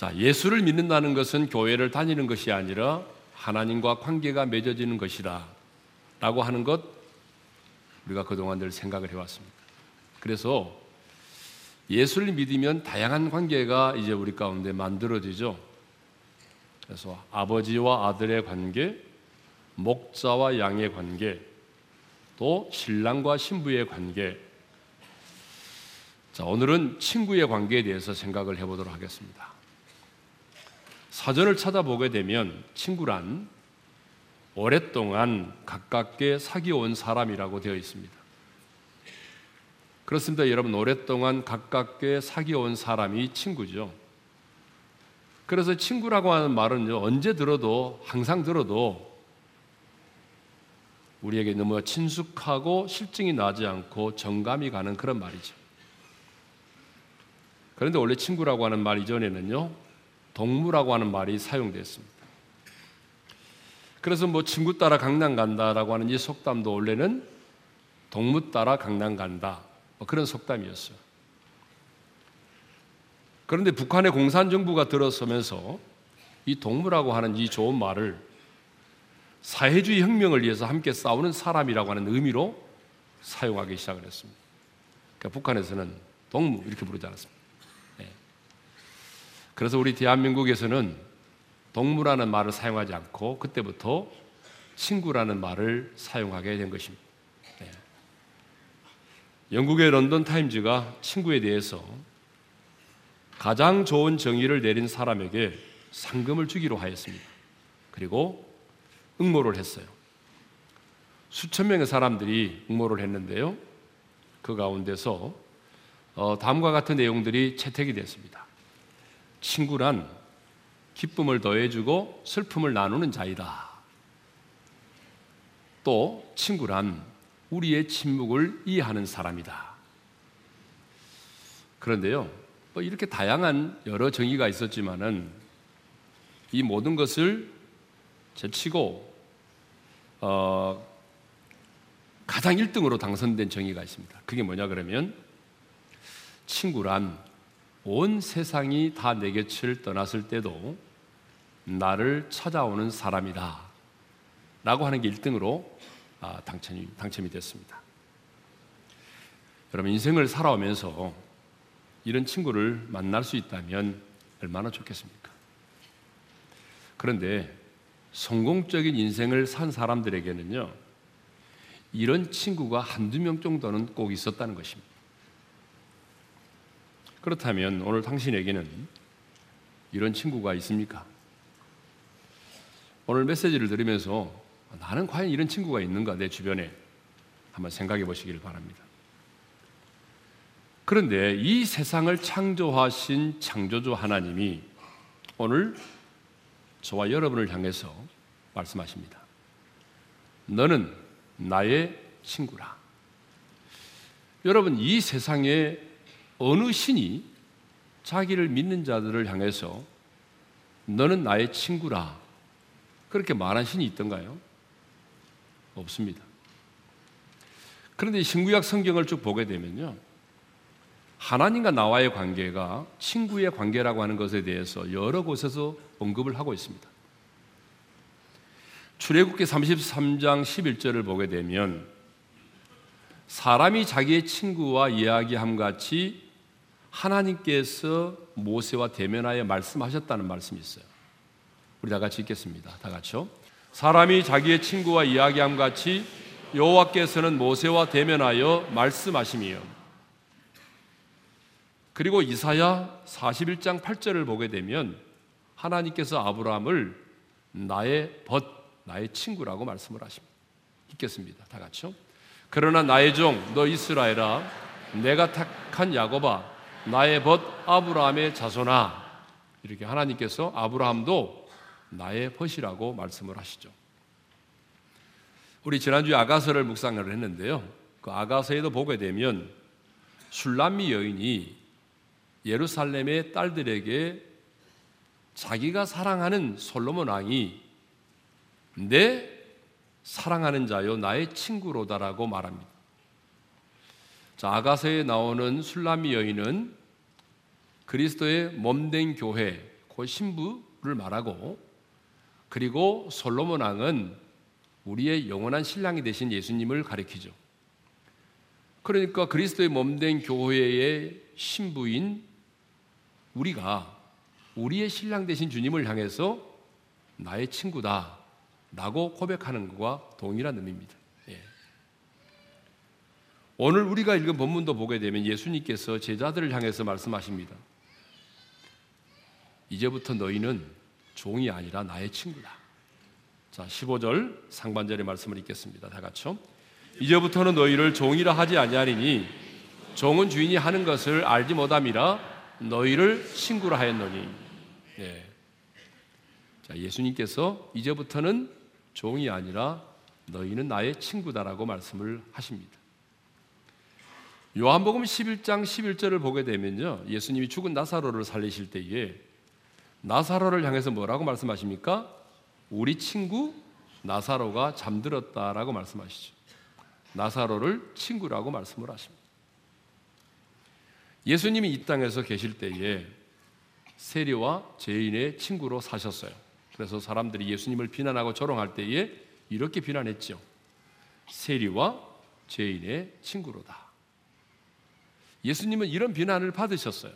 자, 예수를 믿는다는 것은 교회를 다니는 것이 아니라 하나님과 관계가 맺어지는 것이다. 라고 하는 것 우리가 그동안 늘 생각을 해왔습니다. 그래서 예수를 믿으면 다양한 관계가 이제 우리 가운데 만들어지죠. 그래서 아버지와 아들의 관계, 목자와 양의 관계, 또 신랑과 신부의 관계. 자, 오늘은 친구의 관계에 대해서 생각을 해보도록 하겠습니다. 사전을 찾아보게 되면 친구란 오랫동안 가깝게 사귀어온 사람이라고 되어 있습니다. 그렇습니다. 여러분, 오랫동안 가깝게 사귀어온 사람이 친구죠. 그래서 친구라고 하는 말은 언제 들어도, 항상 들어도 우리에게 너무 친숙하고 실증이 나지 않고 정감이 가는 그런 말이죠. 그런데 원래 친구라고 하는 말 이전에는요, 동무라고 하는 말이 사용됐습니다. 그래서 뭐 친구 따라 강남 간다라고 하는 이 속담도 원래는 동무 따라 강남 간다 뭐 그런 속담이었어요. 그런데 북한의 공산정부가 들어서면서 이 동무라고 하는 이 좋은 말을 사회주의 혁명을 위해서 함께 싸우는 사람이라고 하는 의미로 사용하기 시작을 했습니다. 그러니까 북한에서는 동무 이렇게 부르지 않았습니다. 네. 그래서 우리 대한민국에서는 동무라는 말을 사용하지 않고 그때부터 친구라는 말을 사용하게 된 것입니다. 네. 영국의 런던 타임즈가 친구에 대해서 가장 좋은 정의를 내린 사람에게 상금을 주기로 하였습니다. 그리고 응모를 했어요. 수천 명의 사람들이 응모를 했는데요. 그 가운데서 어, 다음과 같은 내용들이 채택이 됐습니다. 친구란 기쁨을 더해주고 슬픔을 나누는 자이다. 또 친구란 우리의 침묵을 이해하는 사람이다. 그런데요, 뭐 이렇게 다양한 여러 정의가 있었지만은 이 모든 것을 제치고 어, 가장 1등으로 당선된 정의가 있습니다. 그게 뭐냐 그러면 친구란 온 세상이 다 내 곁을 떠났을 때도 나를 찾아오는 사람이다. 라고 하는 게 1등으로 아, 당첨이, 당첨이 됐습니다. 여러분, 인생을 살아오면서 이런 친구를 만날 수 있다면 얼마나 좋겠습니까? 그런데 성공적인 인생을 산 사람들에게는요, 이런 친구가 한두 명 정도는 꼭 있었다는 것입니다. 그렇다면 오늘 당신에게는 이런 친구가 있습니까? 오늘 메시지를 들으면서 나는 과연 이런 친구가 있는가 내 주변에 한번 생각해 보시기를 바랍니다. 그런데 이 세상을 창조하신 창조주 하나님이 오늘 저와 여러분을 향해서 말씀하십니다. 너는 나의 친구라. 여러분, 이 세상에 어느 신이 자기를 믿는 자들을 향해서 너는 나의 친구라. 그렇게 말한 신이 있던가요? 없습니다. 그런데 신구약 성경을 쭉 보게 되면요. 하나님과 나와의 관계가 친구의 관계라고 하는 것에 대해서 여러 곳에서 언급을 하고 있습니다. 출애굽기 33장 11절을 보게 되면 사람이 자기의 친구와 이야기함 같이 하나님께서 모세와 대면하여 말씀하셨다는 말씀이 있어요. 우리 다 같이 읽겠습니다. 다 같이요. 사람이 자기의 친구와 이야기함 같이 여호와께서는 모세와 대면하여 말씀하심이요. 그리고 이사야 41장 8절을 보게 되면 하나님께서 아브라함을 나의 벗, 나의 친구라고 말씀을 하십니다. 읽겠습니다. 다 같이요. 그러나 나의 종, 너 이스라엘아, 내가 택한 야곱아, 나의 벗 아브라함의 자손아. 이렇게 하나님께서 아브라함도 나의 벗이라고 말씀을 하시죠. 우리 지난주에 아가서를 묵상을 했는데요. 그 아가서에도 보게 되면 술람미 여인이 예루살렘의 딸들에게 자기가 사랑하는 솔로몬 왕이 내 사랑하는 자요 나의 친구로다라고 말합니다. 자, 아가서에 나오는 술람미 여인은 그리스도의 몸된 교회 그 신부를 말하고 그리고 솔로몬 왕은 우리의 영원한 신랑이 되신 예수님을 가리키죠. 그러니까 그리스도의 몸된 교회의 신부인 우리가 우리의 신랑 되신 주님을 향해서 나의 친구다 라고 고백하는 것과 동일한 의미입니다. 예. 오늘 우리가 읽은 본문도 보게 되면 예수님께서 제자들을 향해서 말씀하십니다. 이제부터 너희는 종이 아니라 나의 친구다. 자, 15절 상반절의 말씀을 읽겠습니다. 다 같이요. 이제부터는 너희를 종이라 하지 아니하리니 종은 주인이 하는 것을 알지 못함이라 너희를 친구라 하였노니. 네. 자, 예수님께서 이제부터는 종이 아니라 너희는 나의 친구다라고 말씀을 하십니다. 요한복음 11장 11절을 보게 되면요. 예수님이 죽은 나사로를 살리실 때에 나사로를 향해서 뭐라고 말씀하십니까? 우리 친구 나사로가 잠들었다라고 말씀하시죠. 나사로를 친구라고 말씀을 하십니다. 예수님이 이 땅에서 계실 때에 세리와 죄인의 친구로 사셨어요. 그래서 사람들이 예수님을 비난하고 조롱할 때에 이렇게 비난했죠. 세리와 죄인의 친구로다. 예수님은 이런 비난을 받으셨어요.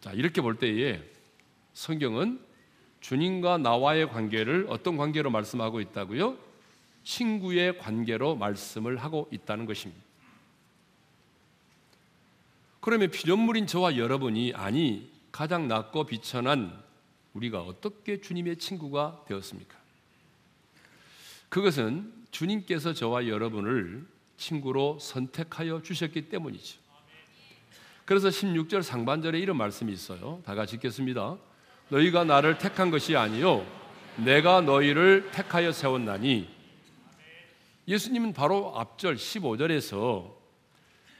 자, 이렇게 볼 때에 성경은 주님과 나와의 관계를 어떤 관계로 말씀하고 있다고요? 친구의 관계로 말씀을 하고 있다는 것입니다. 그러면 피조물인 저와 여러분이 아니 가장 낮고 비천한 우리가 어떻게 주님의 친구가 되었습니까? 그것은 주님께서 저와 여러분을 친구로 선택하여 주셨기 때문이죠. 그래서 16절 상반절에 이런 말씀이 있어요. 다 같이 읽겠습니다. 너희가 나를 택한 것이 아니요 내가 너희를 택하여 세웠나니 예수님은 바로 앞절 15절에서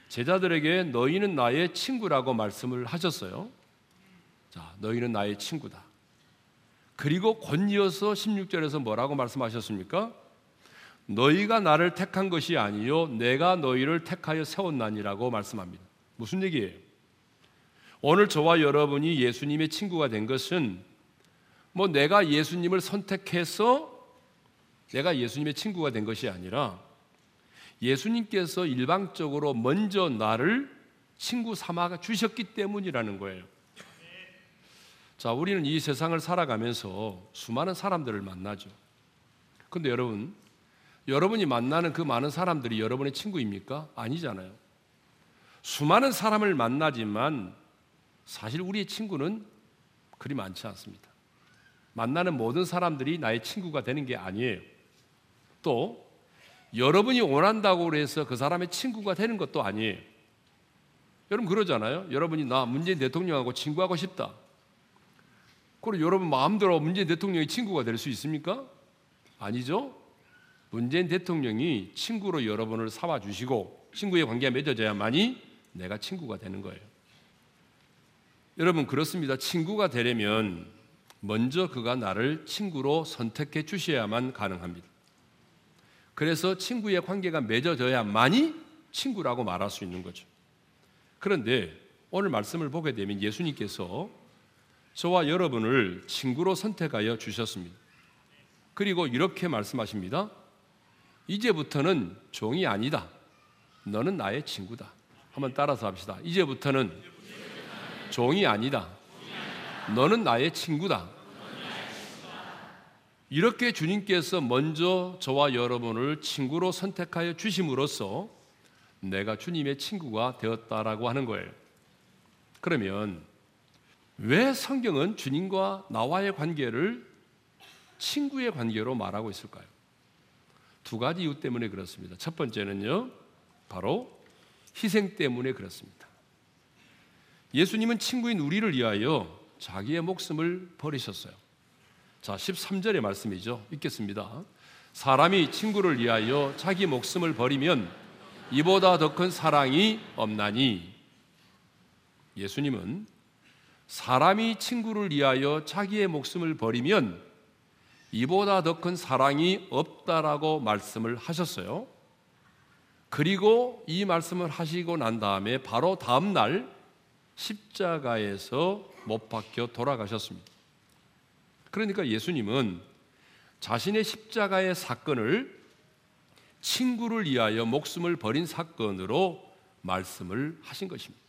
제자들에게 너희는 나의 친구라고 말씀을 하셨어요. 자, 너희는 나의 친구다. 그리고 권이어서 16절에서 뭐라고 말씀하셨습니까? 너희가 나를 택한 것이 아니요 내가 너희를 택하여 세웠나니라고 말씀합니다. 무슨 얘기예요? 오늘 저와 여러분이 예수님의 친구가 된 것은 뭐 내가 예수님을 선택해서 내가 예수님의 친구가 된 것이 아니라 예수님께서 일방적으로 먼저 나를 친구 삼아 주셨기 때문이라는 거예요. 자, 우리는 이 세상을 살아가면서 수많은 사람들을 만나죠. 근데 여러분, 여러분이 만나는 그 많은 사람들이 여러분의 친구입니까? 아니잖아요. 수많은 사람을 만나지만 사실 우리의 친구는 그리 많지 않습니다. 만나는 모든 사람들이 나의 친구가 되는 게 아니에요. 또 여러분이 원한다고 해서 그 사람의 친구가 되는 것도 아니에요. 여러분 그러잖아요. 여러분이 나 문재인 대통령하고 친구하고 싶다. 그리고 여러분 마음대로 문재인 대통령이 친구가 될 수 있습니까? 아니죠. 문재인 대통령이 친구로 여러분을 삼아 주시고 친구의 관계가 맺어져야만이 내가 친구가 되는 거예요. 여러분 그렇습니다. 친구가 되려면 먼저 그가 나를 친구로 선택해 주셔야만 가능합니다. 그래서 친구의 관계가 맺어져야만이 친구라고 말할 수 있는 거죠. 그런데 오늘 말씀을 보게 되면 예수님께서 저와 여러분을 친구로 선택하여 주셨습니다. 그리고 이렇게 말씀하십니다. 이제부터는 종이 아니다. 너는 나의 친구다. 한번 따라서 합시다. 이제부터는 종이 아니다. 너는 나의 친구다. 이렇게 주님께서 먼저 저와 여러분을 친구로 선택하여 주심으로써 내가 주님의 친구가 되었다라고 하는 거예요. 그러면 왜 성경은 주님과 나와의 관계를 친구의 관계로 말하고 있을까요? 두 가지 이유 때문에 그렇습니다. 첫 번째는요, 바로 희생 때문에 그렇습니다. 예수님은 친구인 우리를 위하여 자기의 목숨을 버리셨어요. 자, 13절의 말씀이죠. 읽겠습니다. 사람이 친구를 위하여 자기 목숨을 버리면 이보다 더 큰 사랑이 없나니 예수님은 사람이 친구를 위하여 자기의 목숨을 버리면 이보다 더 큰 사랑이 없다라고 말씀을 하셨어요. 그리고 이 말씀을 하시고 난 다음에 바로 다음 날 십자가에서 못 박혀 돌아가셨습니다. 그러니까 예수님은 자신의 십자가의 사건을 친구를 위하여 목숨을 버린 사건으로 말씀을 하신 것입니다.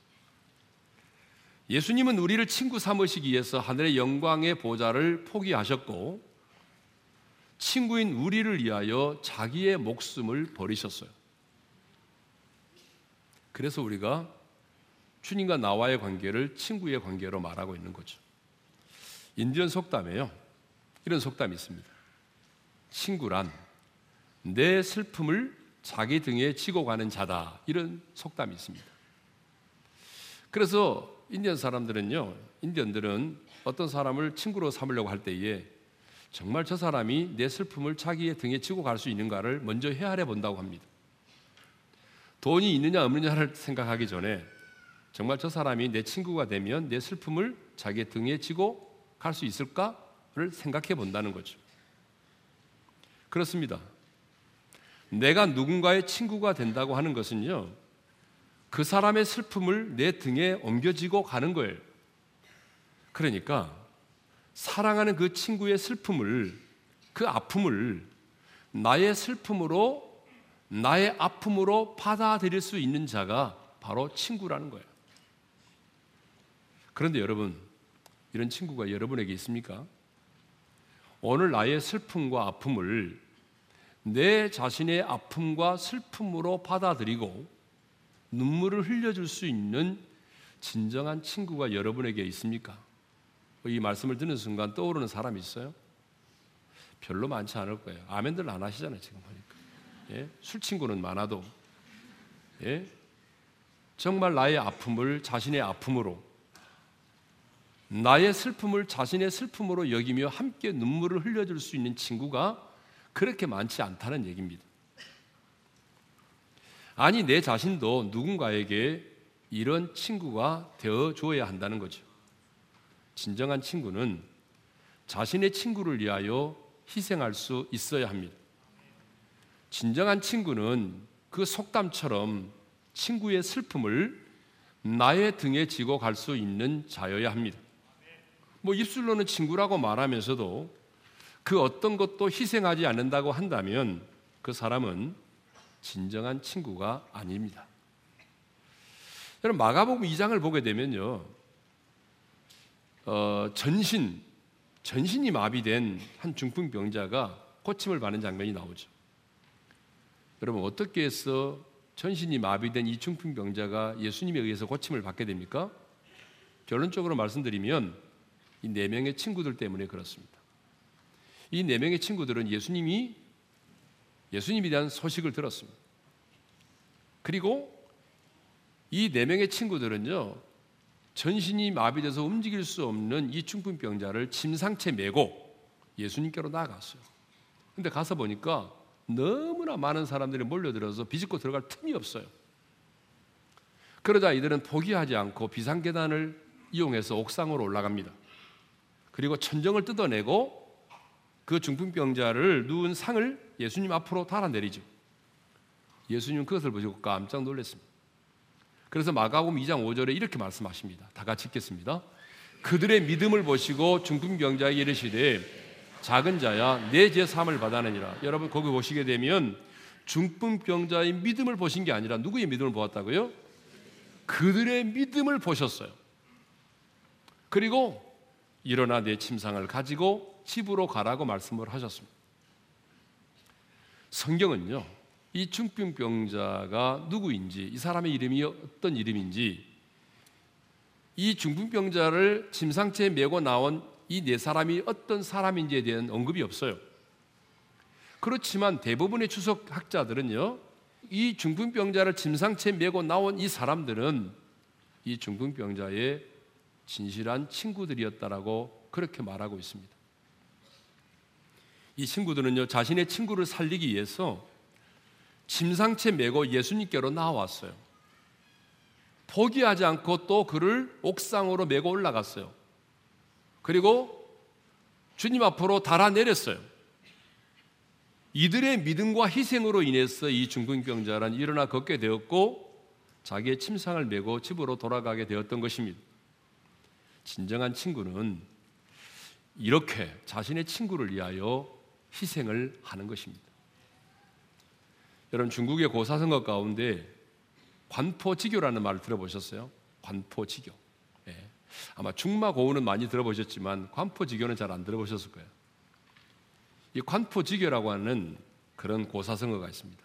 예수님은 우리를 친구 삼으시기 위해서 하늘의 영광의 보좌를 포기하셨고 친구인 우리를 위하여 자기의 목숨을 버리셨어요. 그래서 우리가 주님과 나와의 관계를 친구의 관계로 말하고 있는 거죠. 인디언 속담에요. 이런 속담이 있습니다. 친구란 내 슬픔을 자기 등에 지고 가는 자다. 이런 속담이 있습니다. 그래서 인디언 사람들은요, 인디언들은 어떤 사람을 친구로 삼으려고 할 때에 정말 저 사람이 내 슬픔을 자기의 등에 지고 갈 수 있는가를 먼저 헤아려 본다고 합니다. 돈이 있느냐 없느냐를 생각하기 전에 정말 저 사람이 내 친구가 되면 내 슬픔을 자기의 등에 지고 갈 수 있을까를 생각해 본다는 거죠. 그렇습니다. 내가 누군가의 친구가 된다고 하는 것은요, 그 사람의 슬픔을 내 등에 옮겨지고 가는 거예요. 그러니까 사랑하는 그 친구의 슬픔을, 그 아픔을 나의 슬픔으로, 나의 아픔으로 받아들일 수 있는 자가 바로 친구라는 거예요. 그런데 여러분, 이런 친구가 여러분에게 있습니까? 오늘 나의 슬픔과 아픔을 내 자신의 아픔과 슬픔으로 받아들이고 눈물을 흘려줄 수 있는 진정한 친구가 여러분에게 있습니까? 이 말씀을 듣는 순간 떠오르는 사람이 있어요? 별로 많지 않을 거예요. 아멘들 안 하시잖아요, 지금. 예? 술 친구는 많아도. 예? 정말 나의 아픔을 자신의 아픔으로, 나의 슬픔을 자신의 슬픔으로 여기며 함께 눈물을 흘려줄 수 있는 친구가 그렇게 많지 않다는 얘기입니다. 아니, 내 자신도 누군가에게 이런 친구가 되어 줘야 한다는 거죠. 진정한 친구는 자신의 친구를 위하여 희생할 수 있어야 합니다. 진정한 친구는 그 속담처럼 친구의 슬픔을 나의 등에 지고 갈 수 있는 자여야 합니다. 뭐 입술로는 친구라고 말하면서도 그 어떤 것도 희생하지 않는다고 한다면 그 사람은 진정한 친구가 아닙니다. 여러분 마가복음 2장을 보게 되면요, 어, 전신 전신이 마비된 한 중풍병자가 고침을 받는 장면이 나오죠. 여러분 어떻게 해서 전신이 마비된 이 중풍병자가 예수님에 의해서 고침을 받게 됩니까? 결론적으로 말씀드리면 이 네 명의 친구들 때문에 그렇습니다. 이 네 명의 친구들은 예수님이 예수님에 대한 소식을 들었습니다. 그리고 이 네 명의 친구들은요, 전신이 마비돼서 움직일 수 없는 이 중풍병자를 침상채 메고 예수님께로 나아갔어요. 근데 가서 보니까 너무나 많은 사람들이 몰려들어서 비집고 들어갈 틈이 없어요. 그러자 이들은 포기하지 않고 비상계단을 이용해서 옥상으로 올라갑니다. 그리고 천정을 뜯어내고 그 중풍병자를 누운 상을 예수님 앞으로 달아내리죠. 예수님은 그것을 보시고 깜짝 놀랐습니다. 그래서 마가복음 2장 5절에 이렇게 말씀하십니다. 다 같이 읽겠습니다. 그들의 믿음을 보시고 중풍병자에게 이르시되 작은 자야 내죄 사함을 받아내니라. 여러분 거기 보시게 되면 중풍병자의 믿음을 보신 게 아니라 누구의 믿음을 보았다고요? 그들의 믿음을 보셨어요. 그리고 일어나 내 침상을 가지고 집으로 가라고 말씀을 하셨습니다. 성경은요, 이 중풍병자가 누구인지, 이 사람의 이름이 어떤 이름인지, 이 중풍병자를 침상체에 메고 나온 이 네 사람이 어떤 사람인지에 대한 언급이 없어요. 그렇지만 대부분의 추석학자들은요, 이 중풍병자를 침상체에 메고 나온 이 사람들은 이 중풍병자의 진실한 친구들이었다라고 그렇게 말하고 있습니다. 이 친구들은요, 자신의 친구를 살리기 위해서 침상채 메고 예수님께로 나왔어요. 포기하지 않고 또 그를 옥상으로 메고 올라갔어요. 그리고 주님 앞으로 달아내렸어요. 이들의 믿음과 희생으로 인해서 이 중풍병자란 일어나 걷게 되었고 자기의 침상을 메고 집으로 돌아가게 되었던 것입니다. 진정한 친구는 이렇게 자신의 친구를 위하여 희생을 하는 것입니다. 여러분 중국의 고사성어 가운데 관포지교라는 말을 들어보셨어요? 관포지교. 예. 아마 중마고우는 많이 들어보셨지만 관포지교는 잘 안 들어보셨을 거예요. 이 관포지교라고 하는 그런 고사성어가 있습니다.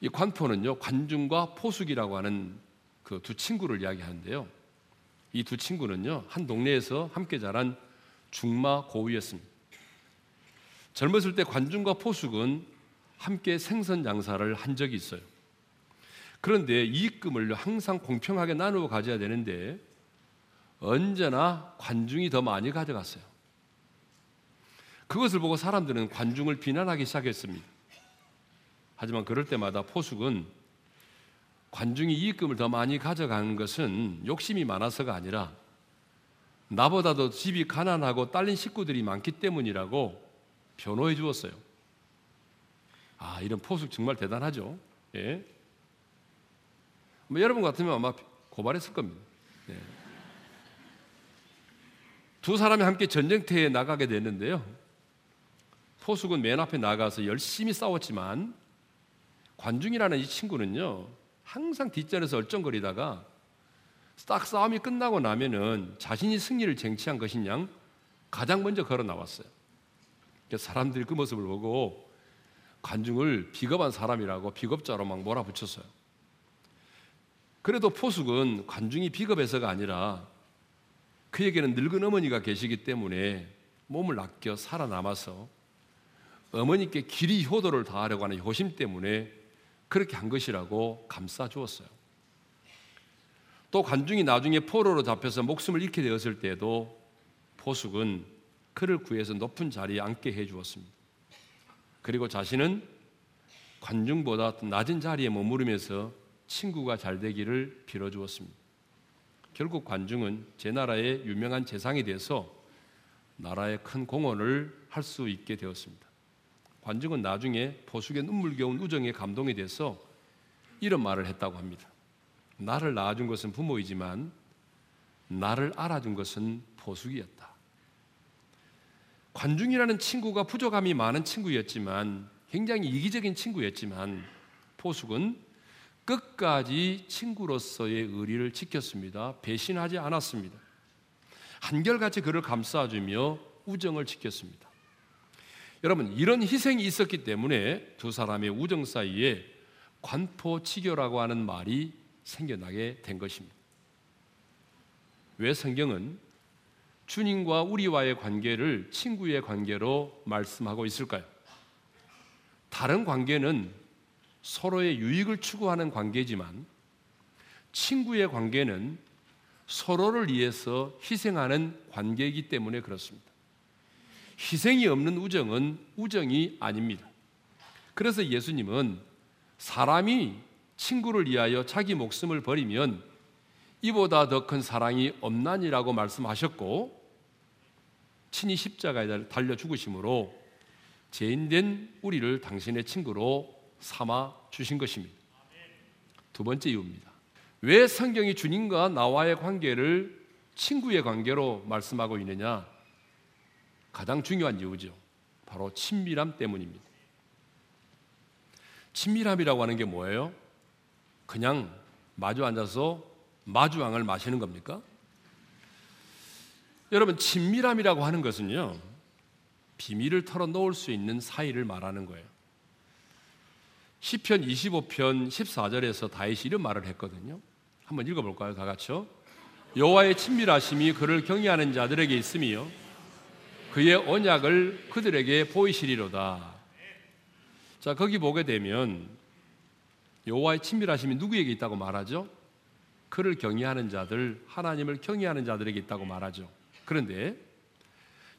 이 관포는요 관중과 포숙이라고 하는 그 두 친구를 이야기하는데요. 이 두 친구는요 한 동네에서 함께 자란 중마 고우였습니다. 젊었을 때 관중과 포숙은 함께 생선 장사를 한 적이 있어요. 그런데 이익금을 항상 공평하게 나누어 가져야 되는데 언제나 관중이 더 많이 가져갔어요. 그것을 보고 사람들은 관중을 비난하기 시작했습니다. 하지만 그럴 때마다 포숙은 관중이 이익금을 더 많이 가져가는 것은 욕심이 많아서가 아니라 나보다도 집이 가난하고 딸린 식구들이 많기 때문이라고 변호해 주었어요. 아, 이런 포숙 정말 대단하죠. 예. 뭐 여러분 같으면 아마 고발했을 겁니다. 네. 두 사람이 함께 전쟁터에 나가게 됐는데요. 포숙은 맨 앞에 나가서 열심히 싸웠지만 관중이라는 이 친구는요 항상 뒷전에서 얼쩡거리다가 딱 싸움이 끝나고 나면은 자신이 승리를 쟁취한 것인 양 가장 먼저 걸어 나왔어요. 사람들이 그 모습을 보고 관중을 비겁한 사람이라고 비겁자로 막 몰아붙였어요. 그래도 포숙은 관중이 비겁해서가 아니라 그에게는 늙은 어머니가 계시기 때문에 몸을 아껴 살아남아서 어머니께 길이 효도를 다하려고 하는 효심 때문에 그렇게 한 것이라고 감싸 주었어요. 또 관중이 나중에 포로로 잡혀서 목숨을 잃게 되었을 때도 포숙은 그를 구해서 높은 자리에 앉게 해 주었습니다. 그리고 자신은 관중보다 낮은 자리에 머무르면서 친구가 잘 되기를 빌어 주었습니다. 결국 관중은 제 나라의 유명한 재상이 돼서 나라에 큰 공헌을 할 수 있게 되었습니다. 관중은 나중에 포숙의 눈물겨운 우정에 감동이 돼서 이런 말을 했다고 합니다. 나를 낳아준 것은 부모이지만 나를 알아준 것은 포숙이었다. 관중이라는 친구가 부족함이 많은 친구였지만 굉장히 이기적인 친구였지만 포숙은 끝까지 친구로서의 의리를 지켰습니다. 배신하지 않았습니다. 한결같이 그를 감싸주며 우정을 지켰습니다. 여러분, 이런 희생이 있었기 때문에 두 사람의 우정 사이에 관포치교라고 하는 말이 생겨나게 된 것입니다. 왜 성경은 주님과 우리와의 관계를 친구의 관계로 말씀하고 있을까요? 다른 관계는 서로의 유익을 추구하는 관계지만 친구의 관계는 서로를 위해서 희생하는 관계이기 때문에 그렇습니다. 희생이 없는 우정은 우정이 아닙니다. 그래서 예수님은 사람이 친구를 위하여 자기 목숨을 버리면 이보다 더 큰 사랑이 없나니라고 말씀하셨고 친히 십자가에 달려 죽으심으로 죄인된 우리를 당신의 친구로 삼아 주신 것입니다. 두 번째 이유입니다. 왜 성경이 주님과 나와의 관계를 친구의 관계로 말씀하고 있느냐? 가장 중요한 이유죠. 바로 친밀함 때문입니다. 친밀함이라고 하는 게 뭐예요? 그냥 마주 앉아서 마주왕을 마시는 겁니까? 여러분 친밀함이라고 하는 것은요 비밀을 털어놓을 수 있는 사이를 말하는 거예요. 시편 25편 14절에서 다윗이 이런 말을 했거든요. 한번 읽어 볼까요? 다 같이요. 여호와의 친밀하심이 그를 경외하는 자들에게 있으며 그의 언약을 그들에게 보이시리로다. 자 거기 보게 되면 여호와의 친밀하심이 누구에게 있다고 말하죠? 그를 경외하는 자들, 하나님을 경외하는 자들에게 있다고 말하죠. 그런데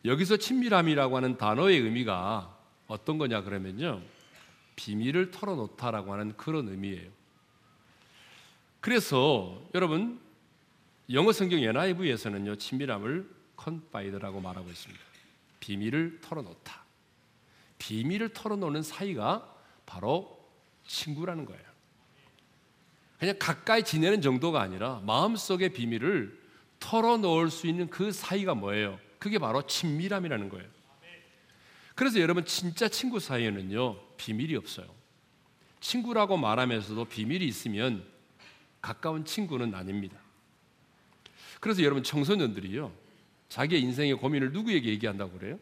여기서 친밀함이라고 하는 단어의 의미가 어떤 거냐 그러면요. 비밀을 털어놓다라고 하는 그런 의미예요. 그래서 여러분 영어 성경 NIV에서는요 친밀함을 confide라고 말하고 있습니다. 비밀을 털어놓다. 비밀을 털어놓는 사이가 바로 친구라는 거예요. 그냥 가까이 지내는 정도가 아니라 마음속의 비밀을 털어놓을 수 있는 그 사이가 뭐예요? 그게 바로 친밀함이라는 거예요. 그래서 여러분 진짜 친구 사이에는요 비밀이 없어요. 친구라고 말하면서도 비밀이 있으면 가까운 친구는 아닙니다. 그래서 여러분 청소년들이요 자기의 인생의 고민을 누구에게 얘기한다고 그래요?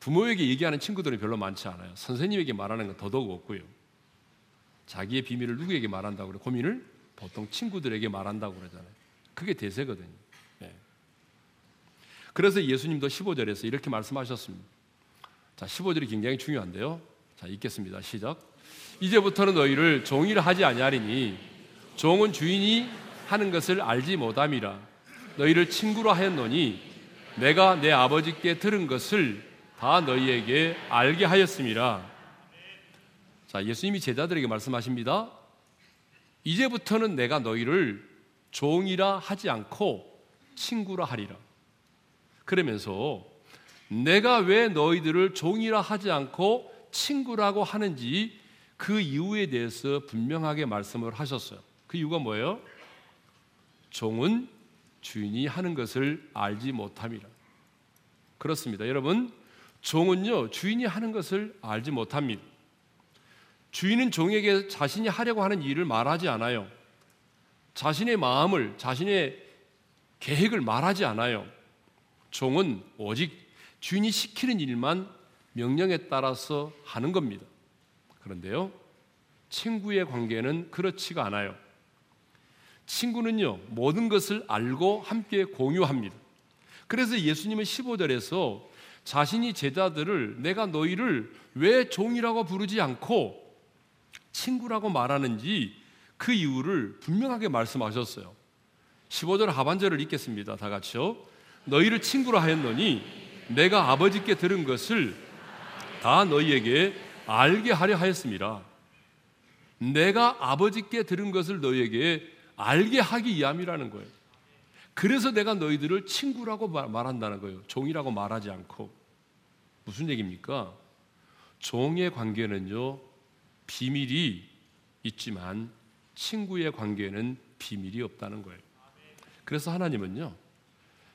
부모에게 얘기하는 친구들은 별로 많지 않아요. 선생님에게 말하는 건 더더욱 없고요. 자기의 비밀을 누구에게 말한다고 그래? 고민을 보통 친구들에게 말한다고 그러잖아요. 그게 대세거든요. 네. 그래서 예수님도 15절에서 이렇게 말씀하셨습니다. 자, 15절이 굉장히 중요한데요. 자, 읽겠습니다. 시작. 이제부터는 너희를 종이라 하지 아니하리니 종은 주인이 하는 것을 알지 못함이라. 너희를 친구로 하였노니 내가 내 아버지께 들은 것을 다 너희에게 알게 하였음이라. 자, 예수님이 제자들에게 말씀하십니다. 이제부터는 내가 너희를 종이라 하지 않고 친구라 하리라. 그러면서 내가 왜 너희들을 종이라 하지 않고 친구라고 하는지 그 이유에 대해서 분명하게 말씀을 하셨어요. 그 이유가 뭐예요? 종은 주인이 하는 것을 알지 못함이라. 그렇습니다. 여러분, 종은요, 주인이 하는 것을 알지 못합니다. 주인은 종에게 자신이 하려고 하는 일을 말하지 않아요. 자신의 마음을, 자신의 계획을 말하지 않아요. 종은 오직 주인이 시키는 일만 명령에 따라서 하는 겁니다. 그런데요, 친구의 관계는 그렇지가 않아요. 친구는요, 모든 것을 알고 함께 공유합니다. 그래서 예수님은 15절에서 자신이 제자들을 내가 너희를 왜 종이라고 부르지 않고 친구라고 말하는지 그 이유를 분명하게 말씀하셨어요. 15절 하반절을 읽겠습니다. 다 같이요. 너희를 친구로 하였노니 내가 아버지께 들은 것을 다 너희에게 알게 하려 하였습니다. 내가 아버지께 들은 것을 너희에게 알게 하기 위함이라는 거예요. 그래서 내가 너희들을 친구라고 말한다는 거예요. 종이라고 말하지 않고. 무슨 얘기입니까? 종의 관계는요, 비밀이 있지만 친구의 관계는 비밀이 없다는 거예요. 그래서 하나님은요,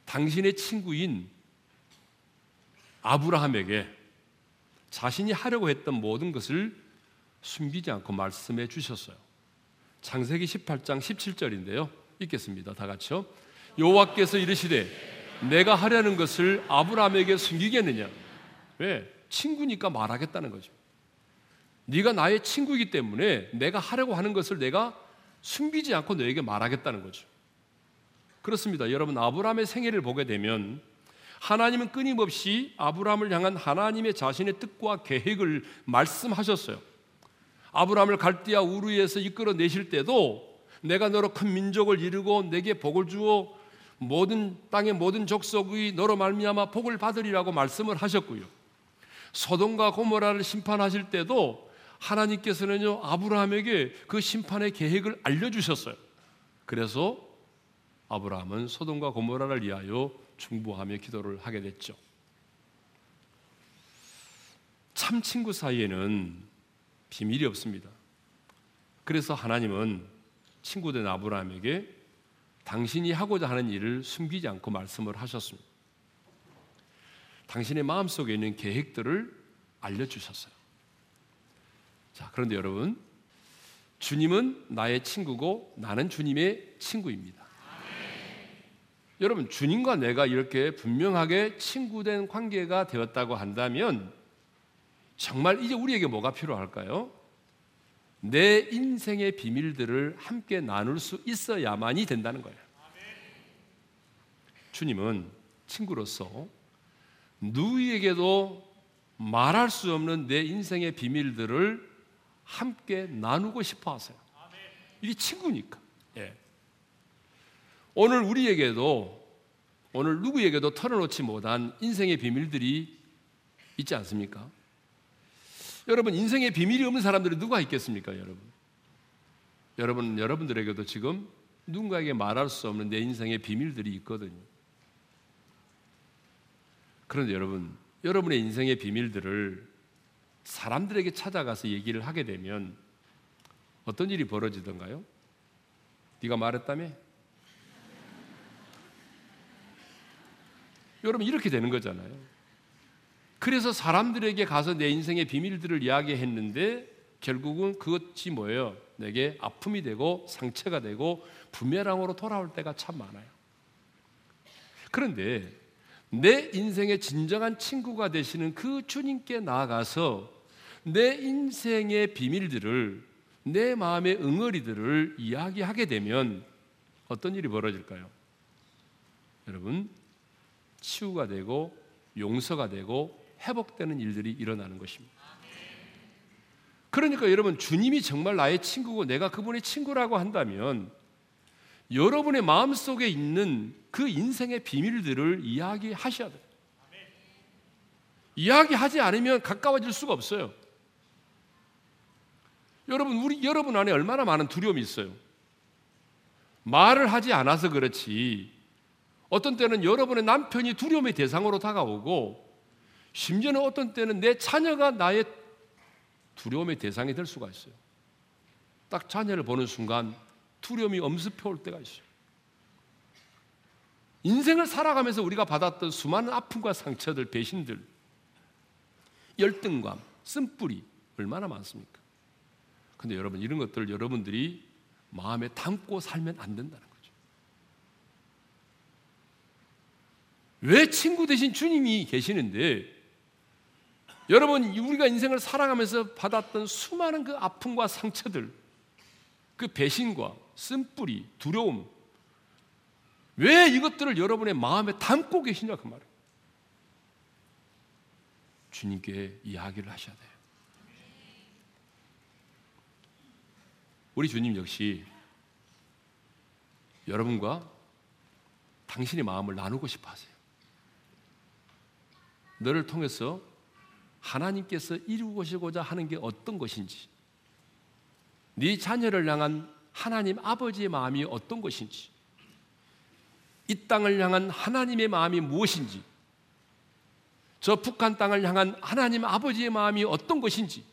당신의 친구인 아브라함에게 자신이 하려고 했던 모든 것을 숨기지 않고 말씀해 주셨어요. 창세기 18장 17절인데요. 읽겠습니다. 다 같이요. 여호와께서 이르시되 내가 하려는 것을 아브라함에게 숨기겠느냐? 왜? 친구니까 말하겠다는 거죠. 네가 나의 친구이기 때문에 내가 하려고 하는 것을 내가 숨기지 않고 너에게 말하겠다는 거죠. 그렇습니다. 여러분 아브라함의 생애를 보게 되면 하나님은 끊임없이 아브라함을 향한 하나님의 자신의 뜻과 계획을 말씀하셨어요. 아브라함을 갈대아 우르에서 이끌어 내실 때도 내가 너로 큰 민족을 이루고 내게 복을 주어 모든 땅의 모든 족속의 너로 말미암아 복을 받으리라고 말씀을 하셨고요. 소돔과 고모라를 심판하실 때도 하나님께서는요 아브라함에게 그 심판의 계획을 알려 주셨어요. 그래서 아브라함은 소돔과 고모라를 위하여 중보하며 기도를 하게 됐죠. 참 친구 사이에는 비밀이 없습니다. 그래서 하나님은 친구 된 아브라함에게 당신이 하고자 하는 일을 숨기지 않고 말씀을 하셨습니다. 당신의 마음 속에 있는 계획들을 알려주셨어요. 자, 그런데 여러분, 주님은 나의 친구고 나는 주님의 친구입니다. 여러분, 주님과 내가 이렇게 분명하게 친구된 관계가 되었다고 한다면 정말 이제 우리에게 뭐가 필요할까요? 내 인생의 비밀들을 함께 나눌 수 있어야만이 된다는 거예요. 주님은 친구로서 누구에게도 말할 수 없는 내 인생의 비밀들을 함께 나누고 싶어 하세요. 이게 친구니까. 예. 오늘 우리에게도 오늘 누구에게도 털어놓지 못한 인생의 비밀들이 있지 않습니까? 여러분 인생의 비밀이 없는 사람들이 누가 있겠습니까, 여러분? 여러분 여러분들에게도 지금 누군가에게 말할 수 없는 내 인생의 비밀들이 있거든요. 그런데 여러분, 여러분의 인생의 비밀들을 사람들에게 찾아가서 얘기를 하게 되면 어떤 일이 벌어지던가요? 네가 말했다며? 여러분 이렇게 되는 거잖아요. 그래서 사람들에게 가서 내 인생의 비밀들을 이야기했는데 결국은 그것이 뭐예요? 내게 아픔이 되고 상처가 되고 부메랑으로 돌아올 때가 참 많아요. 그런데 내 인생의 진정한 친구가 되시는 그 주님께 나아가서 내 인생의 비밀들을 내 마음의 응어리들을 이야기하게 되면 어떤 일이 벌어질까요? 여러분 치유가 되고 용서가 되고 회복되는 일들이 일어나는 것입니다. 그러니까 여러분 주님이 정말 나의 친구고 내가 그분의 친구라고 한다면 여러분의 마음 속에 있는 그 인생의 비밀들을 이야기하셔야 돼요. 이야기하지 않으면 가까워질 수가 없어요. 여러분 우리 여러분 안에 얼마나 많은 두려움이 있어요. 말을 하지 않아서 그렇지. 어떤 때는 여러분의 남편이 두려움의 대상으로 다가오고 심지어는 어떤 때는 내 자녀가 나의 두려움의 대상이 될 수가 있어요. 딱 자녀를 보는 순간 두려움이 엄습해 올 때가 있어요. 인생을 살아가면서 우리가 받았던 수많은 아픔과 상처들, 배신들, 열등감, 쓴뿌리 얼마나 많습니까? 근데 여러분 이런 것들 여러분들이 마음에 담고 살면 안 된다는 거죠. 왜 친구 대신 주님이 계시는데 여러분 우리가 인생을 살아가면서 받았던 수많은 그 아픔과 상처들, 그 배신과 쓴뿌리, 두려움, 왜 이것들을 여러분의 마음에 담고 계시냐 그 말이에요. 주님께 이야기를 하셔야 돼요. 우리 주님 역시 여러분과 당신의 마음을 나누고 싶어 하세요. 너를 통해서 하나님께서 이루고시고자 하는 게 어떤 것인지, 네 자녀를 향한 하나님 아버지의 마음이 어떤 것인지, 이 땅을 향한 하나님의 마음이 무엇인지, 저 북한 땅을 향한 하나님 아버지의 마음이 어떤 것인지,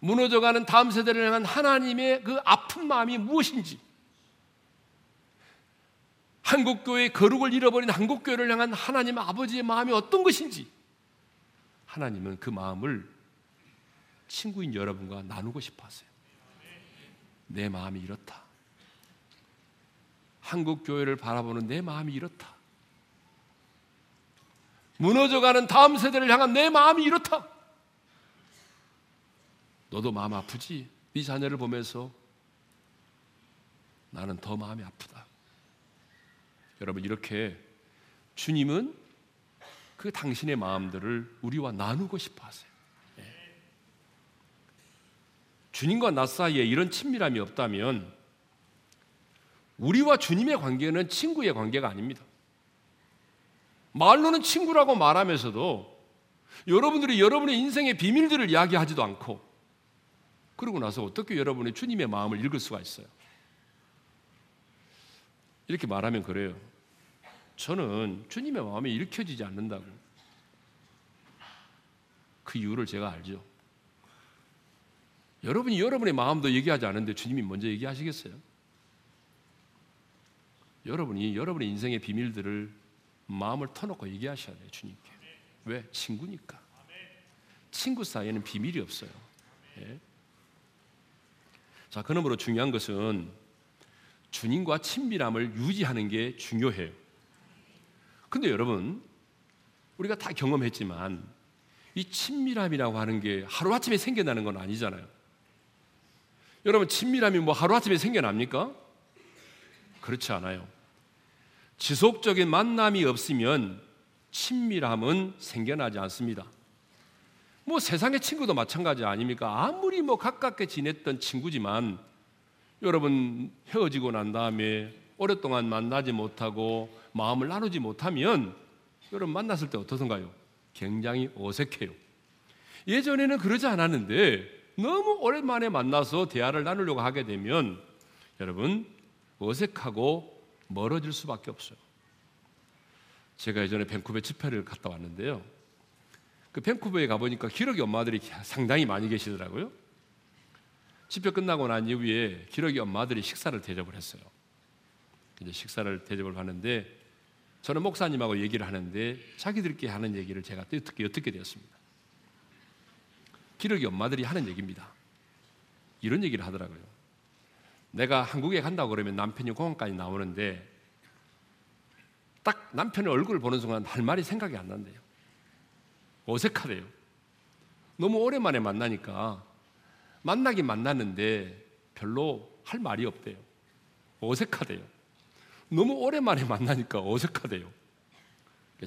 무너져가는 다음 세대를 향한 하나님의 그 아픈 마음이 무엇인지, 한국교회의 거룩을 잃어버린 한국교회를 향한 하나님 아버지의 마음이 어떤 것인지, 하나님은 그 마음을 친구인 여러분과 나누고 싶어 하세요. 내 마음이 이렇다. 한국 교회를 바라보는 내 마음이 이렇다. 무너져가는 다음 세대를 향한 내 마음이 이렇다. 너도 마음 아프지? 네 자녀를 보면서 나는 더 마음이 아프다. 여러분 이렇게 주님은 그 당신의 마음들을 우리와 나누고 싶어 하세요. 예. 주님과 나 사이에 이런 친밀함이 없다면 우리와 주님의 관계는 친구의 관계가 아닙니다. 말로는 친구라고 말하면서도 여러분들이 여러분의 인생의 비밀들을 이야기하지도 않고 그러고 나서 어떻게 여러분의 주님의 마음을 읽을 수가 있어요? 이렇게 말하면 그래요. 저는 주님의 마음이 일으켜지지 않는다고. 그 이유를 제가 알죠. 여러분이 여러분의 마음도 얘기하지 않는데 주님이 먼저 얘기하시겠어요? 여러분이 여러분의 인생의 비밀들을 마음을 터놓고 얘기하셔야 돼요, 주님께. 왜? 친구니까. 친구 사이에는 비밀이 없어요. 예? 자, 그러므로 중요한 것은 주님과 친밀함을 유지하는 게 중요해요. 근데 여러분, 우리가 다 경험했지만 이 친밀함이라고 하는 게 하루아침에 생겨나는 건 아니잖아요. 여러분, 친밀함이 뭐 하루아침에 생겨납니까? 그렇지 않아요. 지속적인 만남이 없으면 친밀함은 생겨나지 않습니다. 뭐 세상의 친구도 마찬가지 아닙니까? 아무리 뭐 가깝게 지냈던 친구지만 여러분 헤어지고 난 다음에 오랫동안 만나지 못하고 마음을 나누지 못하면 여러분 만났을 때 어떠선가요? 굉장히 어색해요. 예전에는 그러지 않았는데 너무 오랜만에 만나서 대화를 나누려고 하게 되면 여러분 어색하고 멀어질 수밖에 없어요. 제가 예전에 밴쿠버 집회를 갔다 왔는데요. 그 밴쿠버에 가보니까 기러기 엄마들이 상당히 많이 계시더라고요. 집회 끝나고 난 이후에 기러기 엄마들이 식사를 대접을 했어요. 이제 식사를 대접을 하는데 저는 목사님하고 얘기를 하는데 자기들끼리 하는 얘기를 제가 어떻게 어떻게 되었습니다. 기러기 엄마들이 하는 얘기입니다. 이런 얘기를 하더라고요. 내가 한국에 간다고 그러면 남편이 공항까지 나오는데 딱 남편의 얼굴을 보는 순간 할 말이 생각이 안 난대요. 어색하대요. 너무 오랜만에 만나니까 만나긴 만났는데 별로 할 말이 없대요. 어색하대요. 너무 오랜만에 만나니까 어색하대요.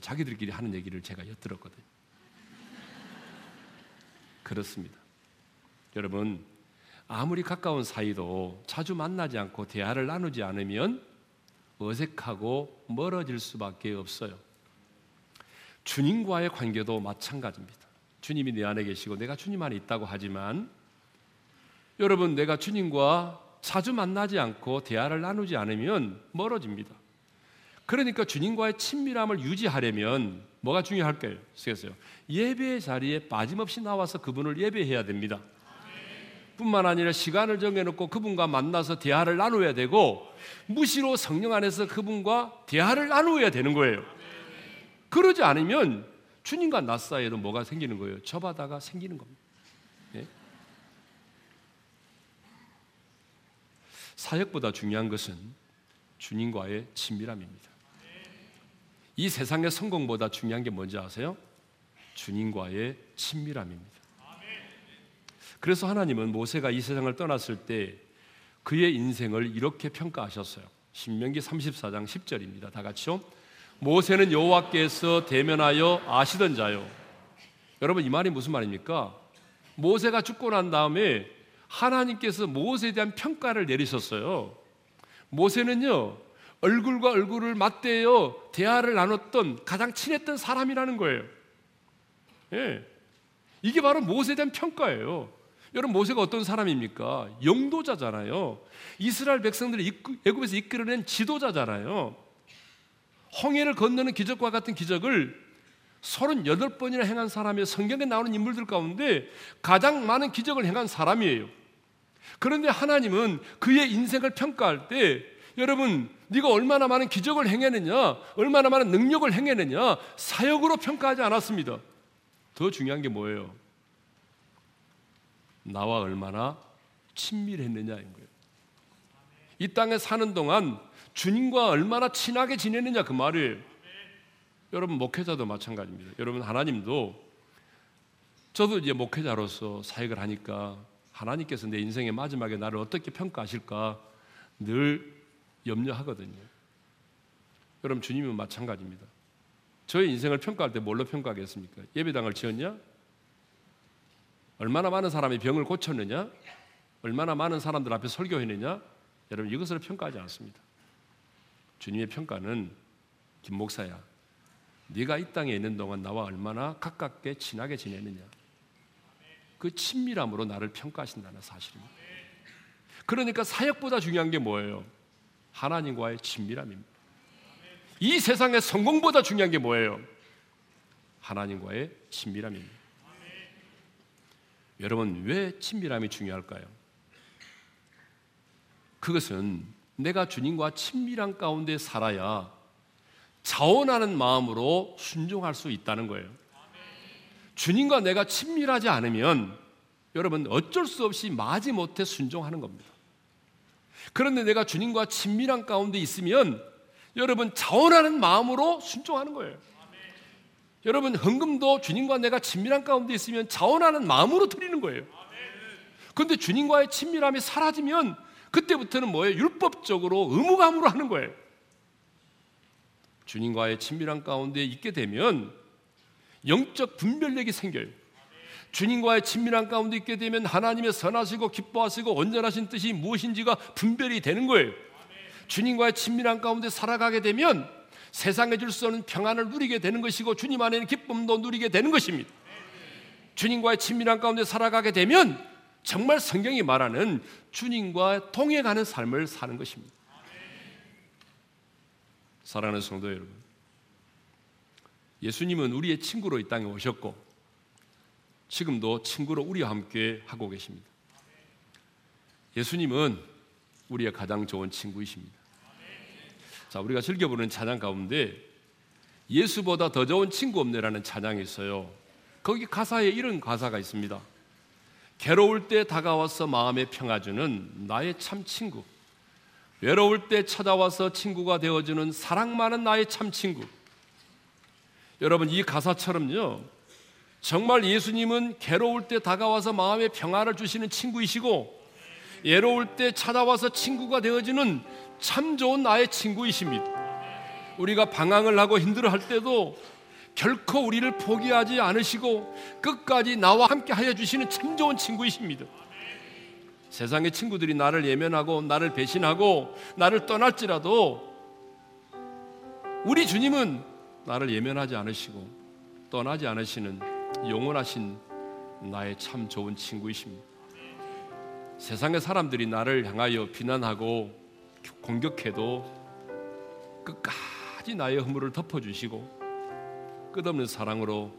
자기들끼리 하는 얘기를 제가 엿들었거든요. 그렇습니다. 여러분, 아무리 가까운 사이도 자주 만나지 않고 대화를 나누지 않으면 어색하고 멀어질 수밖에 없어요. 주님과의 관계도 마찬가지입니다. 주님이 내 안에 계시고 내가 주님 안에 있다고 하지만 여러분 내가 주님과 자주 만나지 않고 대화를 나누지 않으면 멀어집니다. 그러니까 주님과의 친밀함을 유지하려면 뭐가 중요할까요? 예배 자리에 빠짐없이 나와서 그분을 예배해야 됩니다. 뿐만 아니라 시간을 정해놓고 그분과 만나서 대화를 나누어야 되고 무시로 성령 안에서 그분과 대화를 나누어야 되는 거예요. 그러지 않으면 주님과 나 사이에도 뭐가 생기는 거예요? 저바다가 생기는 겁니다. 사역보다 중요한 것은 주님과의 친밀함입니다. 이 세상의 성공보다 중요한 게 뭔지 아세요? 주님과의 친밀함입니다. 그래서 하나님은 모세가 이 세상을 떠났을 때 그의 인생을 이렇게 평가하셨어요. 신명기 34장 10절입니다. 다 같이요. 모세는 여호와께서 대면하여 아시던 자요. 여러분 이 말이 무슨 말입니까? 모세가 죽고 난 다음에 하나님께서 모세에 대한 평가를 내리셨어요. 모세는요 얼굴과 얼굴을 맞대어 대화를 나눴던 가장 친했던 사람이라는 거예요. 예. 이게 바로 모세에 대한 평가예요. 여러분 모세가 어떤 사람입니까? 영도자잖아요. 이스라엘 백성들을 애굽에서 이끌어낸 지도자잖아요. 홍해를 건너는 기적과 같은 기적을 38번이나 행한 사람이 성경에 나오는 인물들 가운데 가장 많은 기적을 행한 사람이에요. 그런데 하나님은 그의 인생을 평가할 때 여러분 네가 얼마나 많은 기적을 행했느냐, 얼마나 많은 능력을 행했느냐 사역으로 평가하지 않았습니다. 더 중요한 게 뭐예요? 나와 얼마나 친밀했느냐인 거예요. 이 땅에 사는 동안 주님과 얼마나 친하게 지내느냐 그 말이에요. 여러분 목회자도 마찬가지입니다. 여러분 하나님도 저도 이제 목회자로서 사역을 하니까 하나님께서 내 인생의 마지막에 나를 어떻게 평가하실까 늘 염려하거든요. 여러분 주님은 마찬가지입니다. 저의 인생을 평가할 때 뭘로 평가하겠습니까? 예배당을 지었냐? 얼마나 많은 사람이 병을 고쳤느냐? 얼마나 많은 사람들 앞에 설교했느냐? 여러분 이것을 평가하지 않습니다. 주님의 평가는 김 목사야. 네가 이 땅에 있는 동안 나와 얼마나 가깝게 친하게 지내느냐. 그 친밀함으로 나를 평가하신다는 사실입니다. 그러니까 사역보다 중요한 게 뭐예요? 하나님과의 친밀함입니다. 이 세상의 성공보다 중요한 게 뭐예요? 하나님과의 친밀함입니다. 여러분 왜 친밀함이 중요할까요? 그것은 내가 주님과 친밀한 가운데 살아야 자원하는 마음으로 순종할 수 있다는 거예요. 주님과 내가 친밀하지 않으면 여러분 어쩔 수 없이 마지 못해 순종하는 겁니다. 그런데 내가 주님과 친밀한 가운데 있으면 여러분 자원하는 마음으로 순종하는 거예요. 여러분 헌금도 주님과 내가 친밀한 가운데 있으면 자원하는 마음으로 드리는 거예요. 그런데 주님과의 친밀함이 사라지면 그때부터는 뭐예요? 율법적으로 의무감으로 하는 거예요. 주님과의 친밀한 가운데 있게 되면 영적 분별력이 생겨요. 주님과의 친밀한 가운데 있게 되면 하나님의 선하시고 기뻐하시고 온전하신 뜻이 무엇인지가 분별이 되는 거예요. 주님과의 친밀한 가운데 살아가게 되면 세상에 줄 수 없는 평안을 누리게 되는 것이고 주님 안에는 기쁨도 누리게 되는 것입니다. 주님과의 친밀한 가운데 살아가게 되면 정말 성경이 말하는 주님과 통해가는 삶을 사는 것입니다. 사랑하는 성도 여러분, 예수님은 우리의 친구로 이 땅에 오셨고 지금도 친구로 우리와 함께 하고 계십니다. 예수님은 우리의 가장 좋은 친구이십니다. 자, 우리가 즐겨 부르는 찬양 가운데 예수보다 더 좋은 친구 없네라는 찬양이 있어요. 거기 가사에 이런 가사가 있습니다. 괴로울 때 다가와서 마음에 평화주는 나의 참 친구. 외로울 때 찾아와서 친구가 되어주는 사랑 많은 나의 참 친구. 여러분 이 가사처럼요. 정말 예수님은 괴로울 때 다가와서 마음에 평화를 주시는 친구이시고 외로울 때 찾아와서 친구가 되어주는 참 좋은 나의 친구이십니다. 우리가 방황을 하고 힘들어할 때도 결코 우리를 포기하지 않으시고 끝까지 나와 함께 하여 주시는 참 좋은 친구이십니다. 세상의 친구들이 나를 예면하고 나를 배신하고 나를 떠날지라도 우리 주님은 나를 예면하지 않으시고 떠나지 않으시는 영원하신 나의 참 좋은 친구이십니다. 세상의 사람들이 나를 향하여 비난하고 공격해도 끝까지 나의 허물을 덮어주시고 끝없는 사랑으로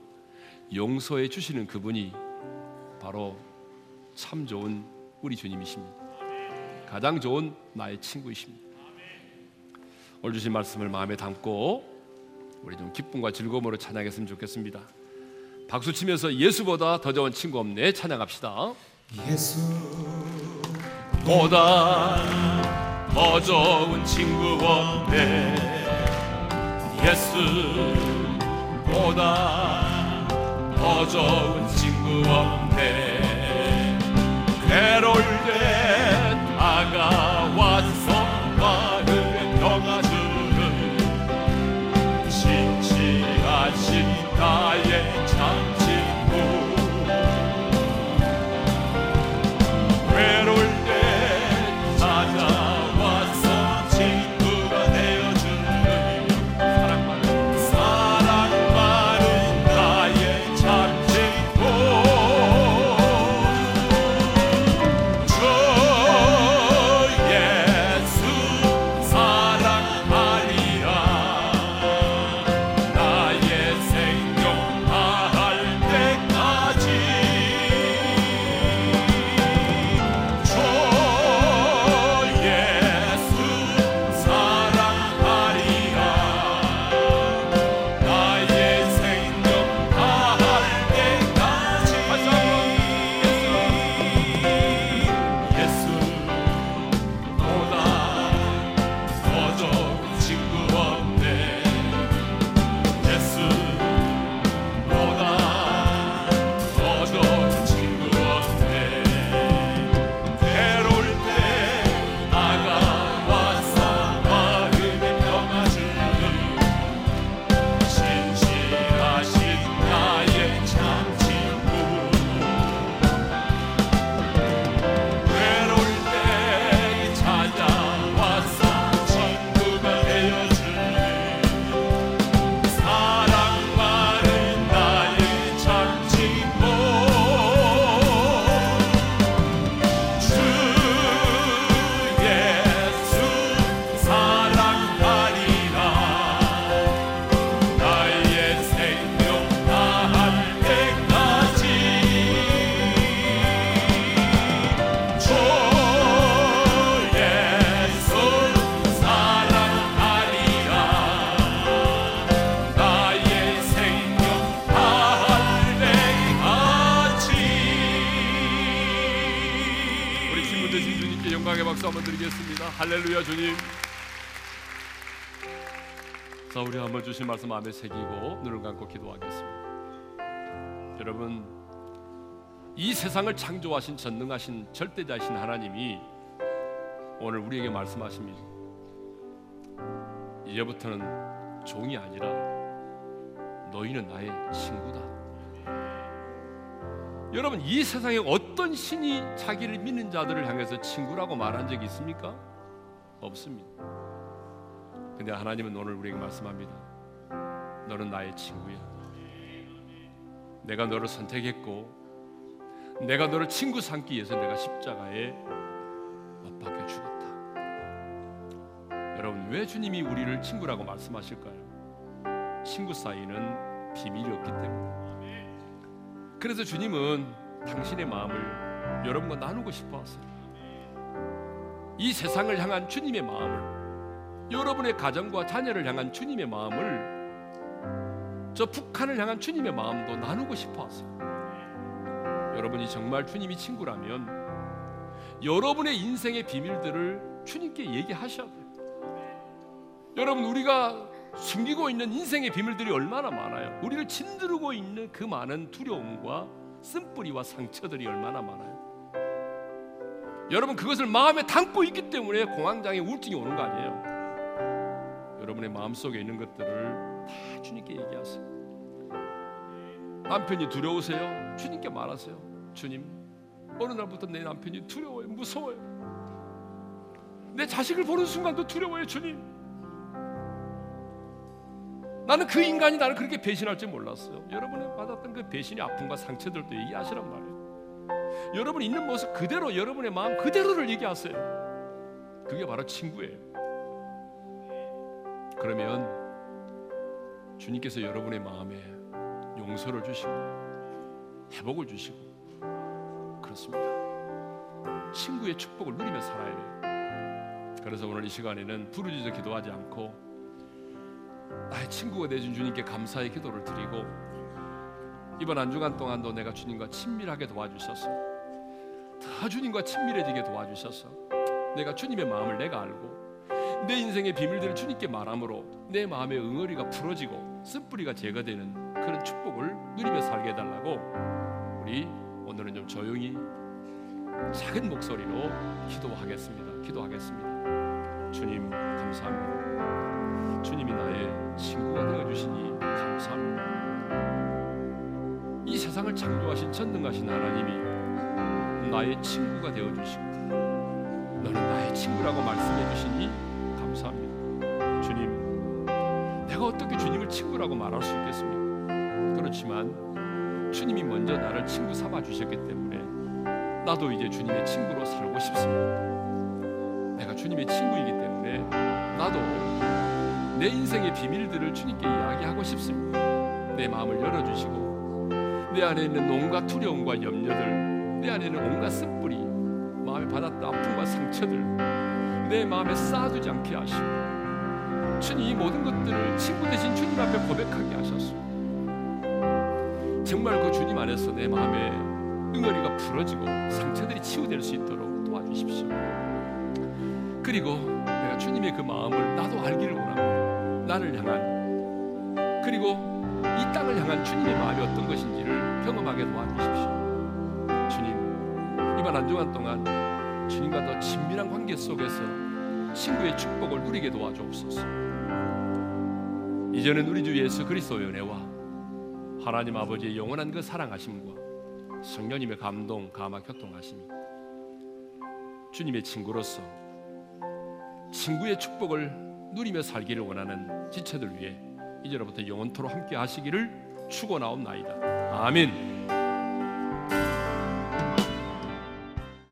용서해 주시는 그분이 바로 참 좋은 우리 주님이십니다. 가장 좋은 나의 친구이십니다. 오늘 주신 말씀을 마음에 담고 우리 좀 기쁨과 즐거움으로 찬양했으면 좋겠습니다. 박수 치면서 예수보다 더 좋은 친구 없네. 찬양합시다. 예수보다 더 좋은 친구 없네. 예수보다 더 좋은 친구 없네. 괴로울 때 말씀 마음에 새기고 눈을 감고 기도하겠습니다. 여러분 이 세상을 창조하신 전능하신 절대자이신 하나님이 오늘 우리에게 말씀하십니다. 이제부터는 종이 아니라 너희는 나의 친구다. 여러분 이 세상에 어떤 신이 자기를 믿는 자들을 향해서 친구라고 말한 적이 있습니까? 없습니다. 근데 하나님은 오늘 우리에게 말씀합니다. 너는 나의 친구야. 내가 너를 선택했고 내가 너를 친구 삼기 위해서 내가 십자가에 못 박혀 죽었다. 여러분 왜 주님이 우리를 친구라고 말씀하실까요? 친구 사이는 비밀이 없기 때문에. 그래서 주님은 당신의 마음을 여러분과 나누고 싶어 하세요. 이 세상을 향한 주님의 마음을 여러분의 가정과 자녀를 향한 주님의 마음을 저 북한을 향한 주님의 마음도 나누고 싶어 하세요. 여러분이 정말 주님이 친구라면 여러분의 인생의 비밀들을 주님께 얘기하셔야 돼요. 여러분 우리가 숨기고 있는 인생의 비밀들이 얼마나 많아요. 우리를 짓누르고 있는 그 많은 두려움과 쓴뿌리와 상처들이 얼마나 많아요. 여러분 그것을 마음에 담고 있기 때문에 공황장애 우울증이 오는 거 아니에요. 여러분의 마음 속에 있는 것들을 다 주님께 얘기하세요. 남편이 두려우세요? 주님께 말하세요. 주님, 어느 날부터 내 남편이 두려워요, 무서워요. 내 자식을 보는 순간도 두려워요, 주님. 나는 그 인간이 나를 그렇게 배신할 줄 몰랐어요. 여러분이 받았던 그 배신의 아픔과 상처들도 얘기하시란 말이에요. 여러분 있는 모습 그대로 여러분의 마음 그대로를 얘기하세요. 그게 바로 친구예요. 그러면 주님께서 여러분의 마음에 용서를 주시고 회복을 주시고 그렇습니다. 친구의 축복을 누리며 살아야 돼요. 그래서 오늘 이 시간에는 부르짖어 기도하지 않고 나의 친구가 되준 주님께 감사의 기도를 드리고 이번 한 주간 동안도 내가 주님과 친밀하게 도와주셔서 더 주님과 친밀해지게 도와주셔서 내가 주님의 마음을 내가 알고 내 인생의 비밀들을 주님께 말함으로 내 마음의 응어리가 풀어지고 쓴뿌리가 제거되는 그런 축복을 누리며 살게 해달라고 우리 오늘은 좀 조용히 작은 목소리로 기도하겠습니다. 기도하겠습니다. 주님 감사합니다. 주님이 나의 친구가 되어 주시니 감사합니다. 이 세상을 창조하신 전능하신 하나님이 나의 친구가 되어 주시고 너는 나의 친구라고 말씀해 주시니 친구라고 말할 수 있겠습니까? 그렇지만 주님이 먼저 나를 친구 삼아 주셨기 때문에 나도 이제 주님의 친구로 살고 싶습니다. 내가 주님의 친구이기 때문에 나도 내 인생의 비밀들을 주님께 이야기하고 싶습니다. 내 마음을 열어 주시고 내 안에 있는 온갖 두려움과 염려들, 내 안에 있는 온갖 쓴뿌리, 마음에 받았던 아픔과 상처들, 내 마음에 쌓아두지 않게 하시고 주님 이 모든 것들을 친구 대신 주님 앞에 고백하게 하셨소. 정말 그 주님 안에서 내 마음에 응어리가 풀어지고 상처들이 치유될 수 있도록 도와주십시오. 그리고 내가 주님의 그 마음을 나도 알기를 원합니다. 나를 향한 그리고 이 땅을 향한 주님의 마음이 어떤 것인지를 경험하게 도와주십시오. 주님, 이번 한 주간 동안 주님과 더 친밀한 관계 속에서 친구의 축복을 누리게 도와주옵소서. 이제는 우리 주 예수 그리스도의 은혜와 하나님 아버지의 영원한 그 사랑하심과 성령님의 감동, 감화, 교통하심이 주님의 친구로서 친구의 축복을 누리며 살기를 원하는 지체들 위해 이제로부터 영원토록 함께 하시기를 축원하옵나이다. 아멘.